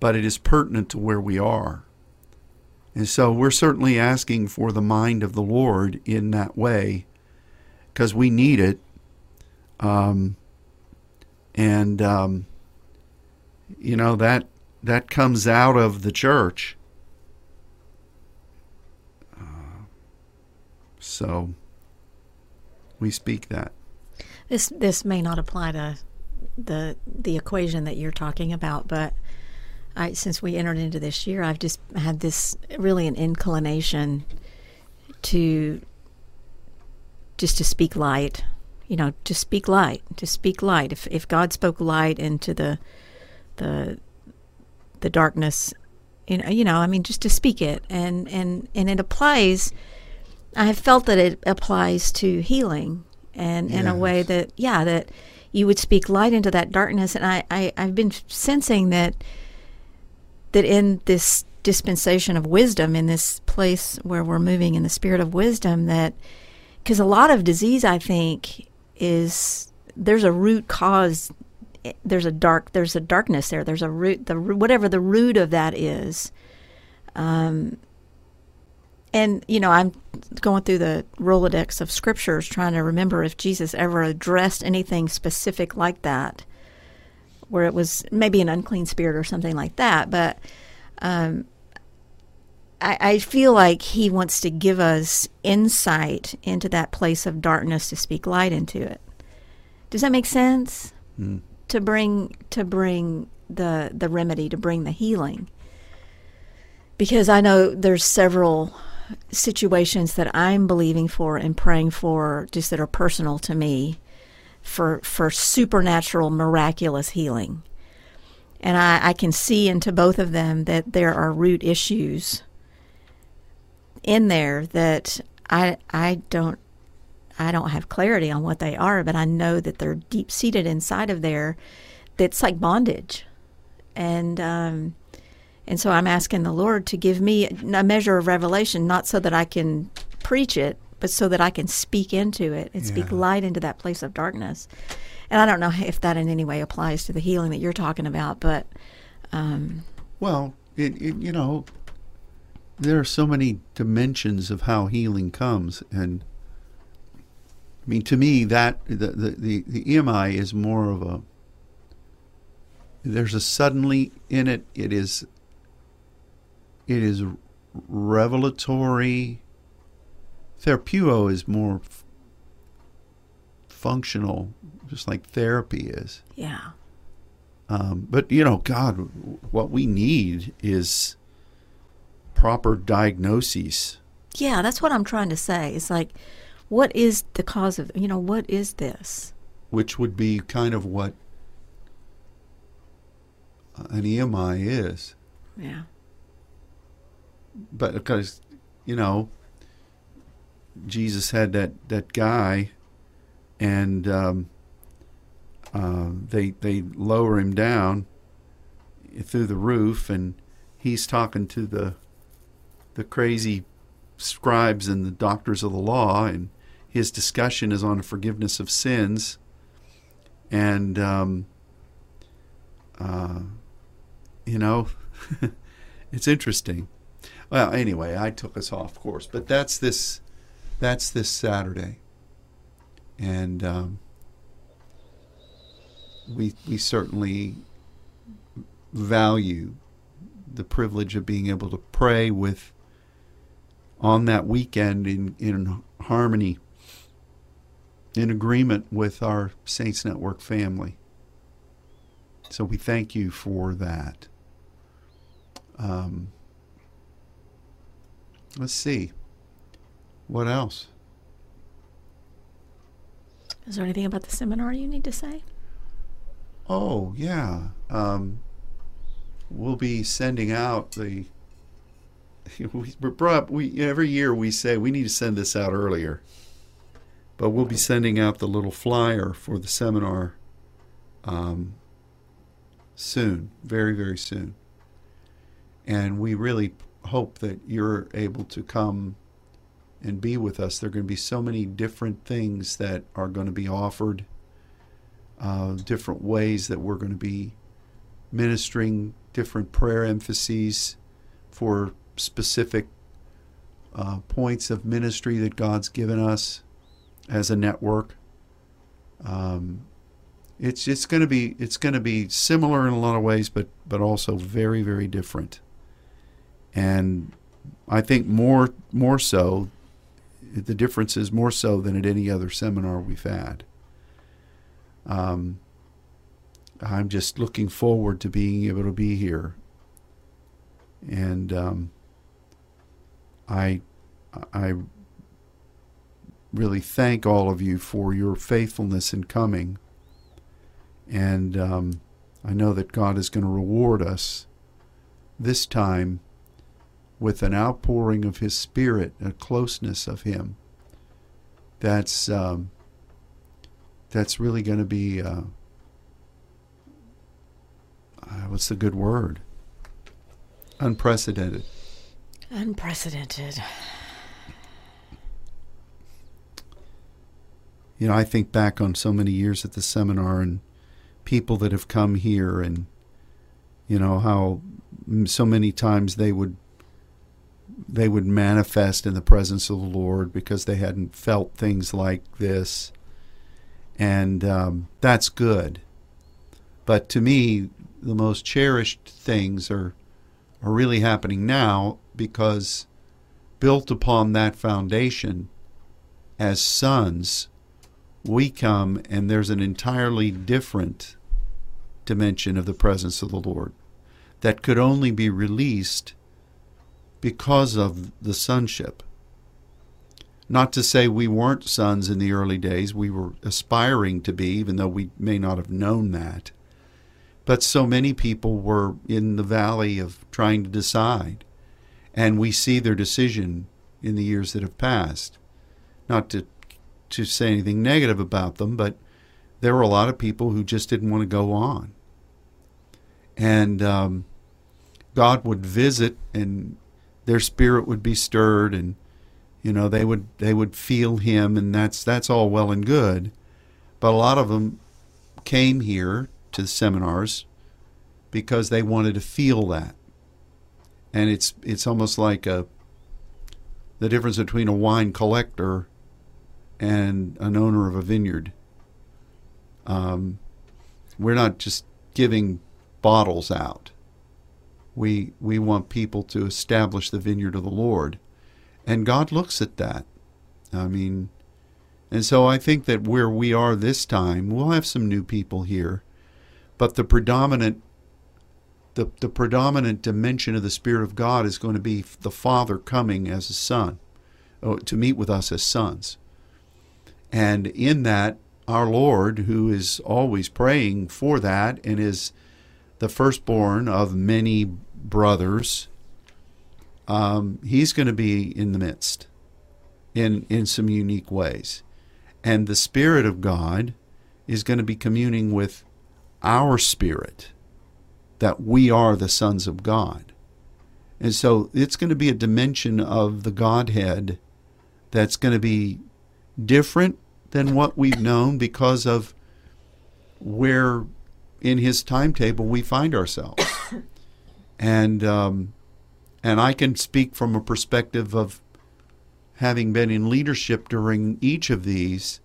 but it is pertinent to where we are. And so we're certainly asking for the mind of the Lord in that way because we need it. Um, and, um, you know, that, that comes out of the church. Uh, so we speak that. This, this may not apply to the, the equation that you're talking about, but I, since we entered into this year, I've just had this really an inclination to just to speak light, you know, to speak light, to speak light. If if God spoke light into the the the darkness, you know, you know, I mean, just to speak it, and and and it applies. I have felt that it applies to healing, and yes. in a way that yeah, that you would speak light into that darkness, and I, I I've been sensing that that in this dispensation of wisdom, in this place where we're moving in the spirit of wisdom, that because a lot of disease, I think, is there's a root cause. There's a dark. There's a darkness there. There's a root. The whatever the root of that is. Um, and you know, I'm going through the Rolodex of scriptures, trying to remember if Jesus ever addressed anything specific like that where it was maybe an unclean spirit or something like that. But um, I, I, feel like he wants to give us insight into that place of darkness to speak light into it. Does that make sense? Mm. To bring to bring the the remedy, to bring the healing. Because I know there's several situations that I'm believing for and praying for, just that are personal to me for for supernatural, miraculous healing. And I, I can see into both of them that there are root issues in there that I I don't I don't have clarity on what they are, but I know that they're deep seated inside of there. That's like bondage, and um, and so I'm asking the Lord to give me a measure of revelation, not so that I can preach it, but so that I can speak into it and yeah. speak light into that place of darkness. And I don't know if that in any way applies to the healing that you're talking about, but. Um, well, it, it, you know, there are so many dimensions of how healing comes, and I mean, to me, that the the the, the EMI is more of a. There's a suddenly in it. It is. It is revelatory. Therapeuo is more f- functional, just like therapy is. Yeah. Um, but you know, God, what we need is proper diagnoses. Yeah, that's what I'm trying to say. It's like, what is the cause of, you know, what is this? which would be kind of what an EMI is. Yeah. But because, you know, Jesus had that, that guy, and um, uh, they they lower him down through the roof, and he's talking to the the crazy scribes and the doctors of the law, and his discussion is on forgiveness of sins, and um, uh, you know, (laughs) it's interesting. Well, anyway, I took us off course, but that's this that's this Saturday, and um, we we certainly value the privilege of being able to pray with on that weekend in in harmony in agreement with our Saints Network family. So we thank you for that. Um, let's see. What else? Is there anything about the seminar you need to say? Oh, yeah. Um, we'll be sending out the. (laughs) We, we're brought, we every year we say we need to send this out earlier, but we'll be sending out the little flyer for the seminar um, soon, very very soon, and we really hope that you're able to come and be with us. There are going to be so many different things that are going to be offered uh, different ways that we're going to be ministering different prayer emphases for specific uh, points of ministry that God's given us as a network. Um, it's it's going to be it's going to be similar in a lot of ways, but but also very very different. And I think more more so, the difference is more so than at any other seminar we've had. Um, I'm just looking forward to being able to be here, and um, I I really thank all of you for your faithfulness in coming, and um, I know that God is going to reward us this time with an outpouring of His Spirit, a closeness of Him. That's um, that's really going to be uh, uh, what's the good word? Unprecedented. Unprecedented. You know, I think back on so many years at the seminar and people that have come here, and you know how so many times they would they would manifest in the presence of the Lord because they hadn't felt things like this, and um, that's good. But to me, the most cherished things are are really happening now because built upon that foundation as sons we come and there's an entirely different dimension of the presence of the Lord that could only be released because of the sonship. Not to say we weren't sons in the early days, we were aspiring to be, even though we may not have known that. But so many people were in the valley of trying to decide, and we see their decision in the years that have passed. Not to to say anything negative about them, but there were a lot of people who just didn't want to go on. And um, God would visit, and their spirit would be stirred, and you know they would they would feel Him, and that's that's all well and good. But a lot of them came here to the seminars because they wanted to feel that. and it's it's almost like a the difference between a wine collector and an owner of a vineyard. Um, we're not just giving bottles out. We we want people to establish the vineyard of the Lord, and God looks at that. I mean, and so I think that where we are this time, we'll have some new people here, but the predominant the, the predominant dimension of the Spirit of God is going to be the Father coming as a son oh, to meet with us as sons. And in that, our Lord, who is always praying for that and is the firstborn of many brothers, um, he's going to be in the midst in, in some unique ways. And the Spirit of God is going to be communing with our spirit that we are the sons of God. And so it's going to be a dimension of the Godhead that's going to be different than what we've known because of where in his timetable we find ourselves. (coughs) and um, and I can speak from a perspective of having been in leadership during each of these.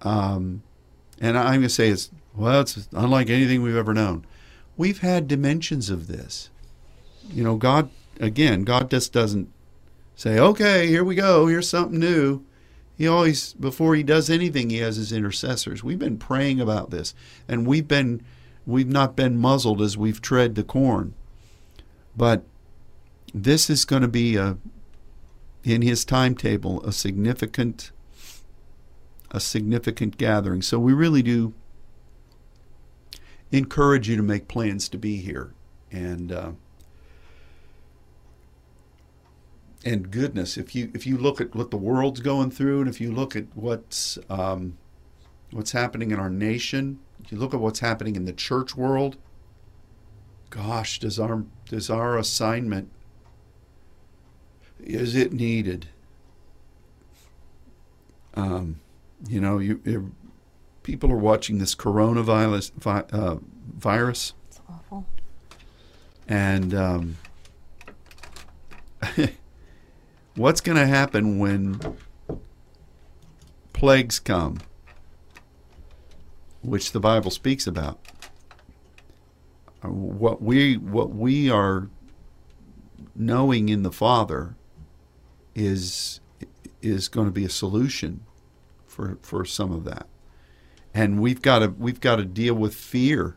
Um, and I'm going to say it's well, it's unlike anything we've ever known. We've had dimensions of this. You know, God again, God just doesn't say, "Okay, here we go. Here's something new." He always, before he does anything, he has his intercessors. We've been praying about this, and we've been, we've not been muzzled as we've tread the corn. But this is going to be a, in his timetable, a significant, a significant gathering. So we really do encourage you to make plans to be here, and. Uh, and goodness, if you if you look at what the world's going through, and if you look at what's um, what's happening in our nation, if you look at what's happening in the church world, gosh, does our does our assignment is it needed? Um, you know, you, you, people are watching this coronavirus vi, uh, virus. It's awful. And um, (laughs) what's going to happen when plagues come, which the Bible speaks about? What we what we are knowing in the Father is is going to be a solution for for some of that, and we've got to we've got to deal with fear.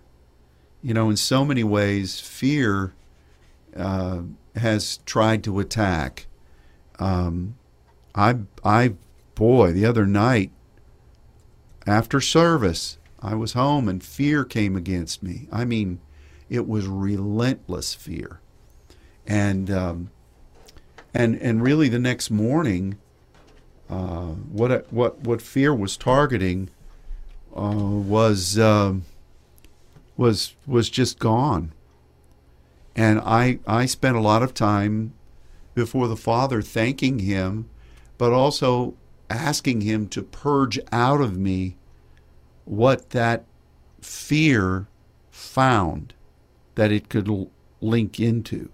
You know, in so many ways, fear uh, has tried to attack um, I, I, boy, the other night after service, I was home and fear came against me. I mean, it was relentless fear, and um, and and really the next morning, uh, what what what fear was targeting uh, was um, was was just gone, and I I spent a lot of time before the Father, thanking Him, but also asking Him to purge out of me what that fear found that it could l- link into.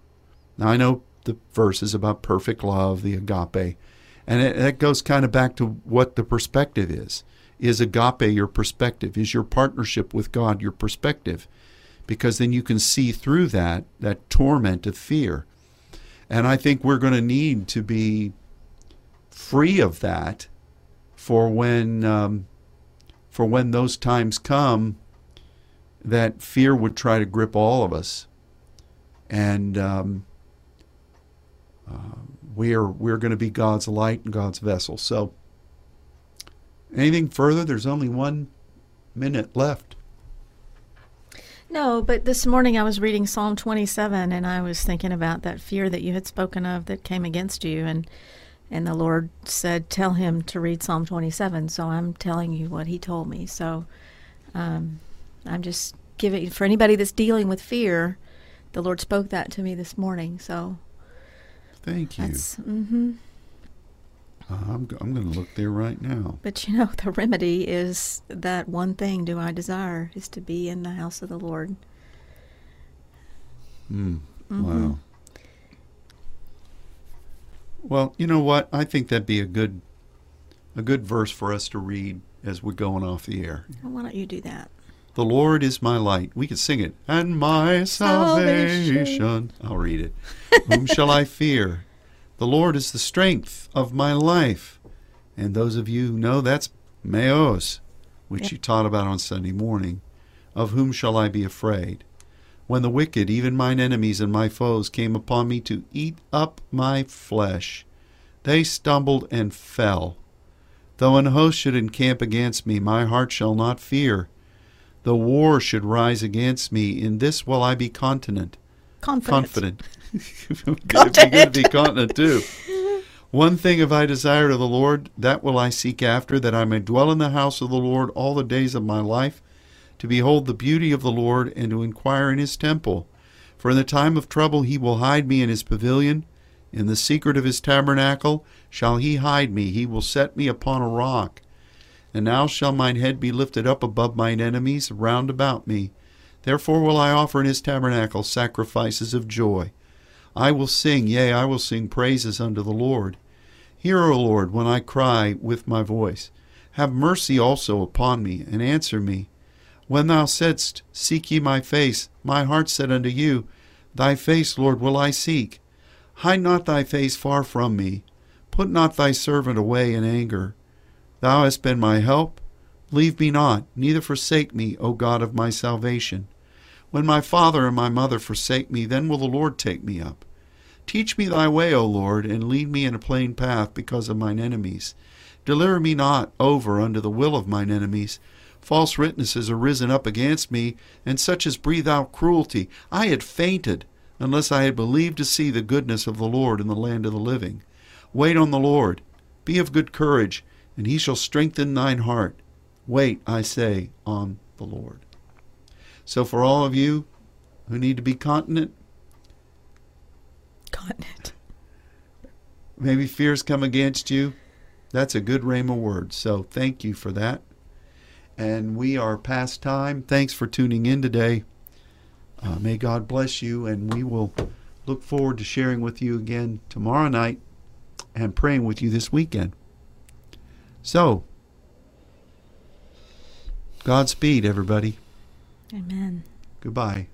Now, I know the verse is about perfect love, the agape, and it, that goes kind of back to what the perspective is. Is agape your perspective? Is your partnership with God your perspective? Because then you can see through that, that torment of fear. And I think we're going to need to be free of that for when um, for when those times come that fear would try to grip all of us, and um, uh, we're we're going to be God's light and God's vessel. So, anything further? There's only one minute left. No, but this morning I was reading Psalm 27 and I was thinking about that fear that you had spoken of that came against you and and the Lord said tell him to read Psalm 27. So I'm telling you what he told me. So um, I'm just giving for anybody that's dealing with fear, the Lord spoke that to me this morning. So Thank you. Mm-hmm. Uh, I'm, I'm going to look there right now. But you know, the remedy is that one thing do I desire is to be in the house of the Lord. Mm, Mhm. Wow. Well, you know what? I think that'd be a good a good verse for us to read as we're going off the air. Well, why don't you do that? The Lord is my light. We could sing it. And my salvation. Salvation. I'll read it. Whom shall I fear? The Lord is the strength of my life. And those of you who know that's Maoz, which Yep. you taught about on Sunday morning. Of whom shall I be afraid? When the wicked, even mine enemies and my foes, came upon me to eat up my flesh, they stumbled and fell. Though an host should encamp against me, my heart shall not fear. Though war should rise against me, in this will I be continent. Confidence. Confident. It'd be good to be continent too. One thing have I desired of the Lord, that will I seek after, that I may dwell in the house of the Lord all the days of my life, to behold the beauty of the Lord, and to inquire in his temple. For in the time of trouble he will hide me in his pavilion. In the secret of his tabernacle shall he hide me. He will set me upon a rock. And now shall mine head be lifted up above mine enemies round about me. Therefore will I offer in his tabernacle sacrifices of joy. I will sing, yea, I will sing praises unto the Lord. Hear, O Lord, when I cry with my voice. Have mercy also upon me, and answer me. When thou saidst, Seek ye my face, my heart said unto you, Thy face, Lord, will I seek. Hide not thy face far from me. Put not thy servant away in anger. Thou hast been my help. Leave me not, neither forsake me, O God of my salvation. When my father and my mother forsake me, then will the Lord take me up. Teach me thy way, O Lord, and lead me in a plain path because of mine enemies. Deliver me not over unto the will of mine enemies. False witnesses are risen up against me, and such as breathe out cruelty. I had fainted, unless I had believed to see the goodness of the Lord in the land of the living. Wait on the Lord. Be of good courage, and he shall strengthen thine heart. Wait, I say, on the Lord. So, for all of you who need to be continent, Continent. maybe fears come against you, that's a good rhema word. So, thank you for that. And we are past time. Thanks for tuning in today. Uh, may God bless you, and we will look forward to sharing with you again tomorrow night and praying with you this weekend. So, Godspeed, everybody. Amen. Goodbye.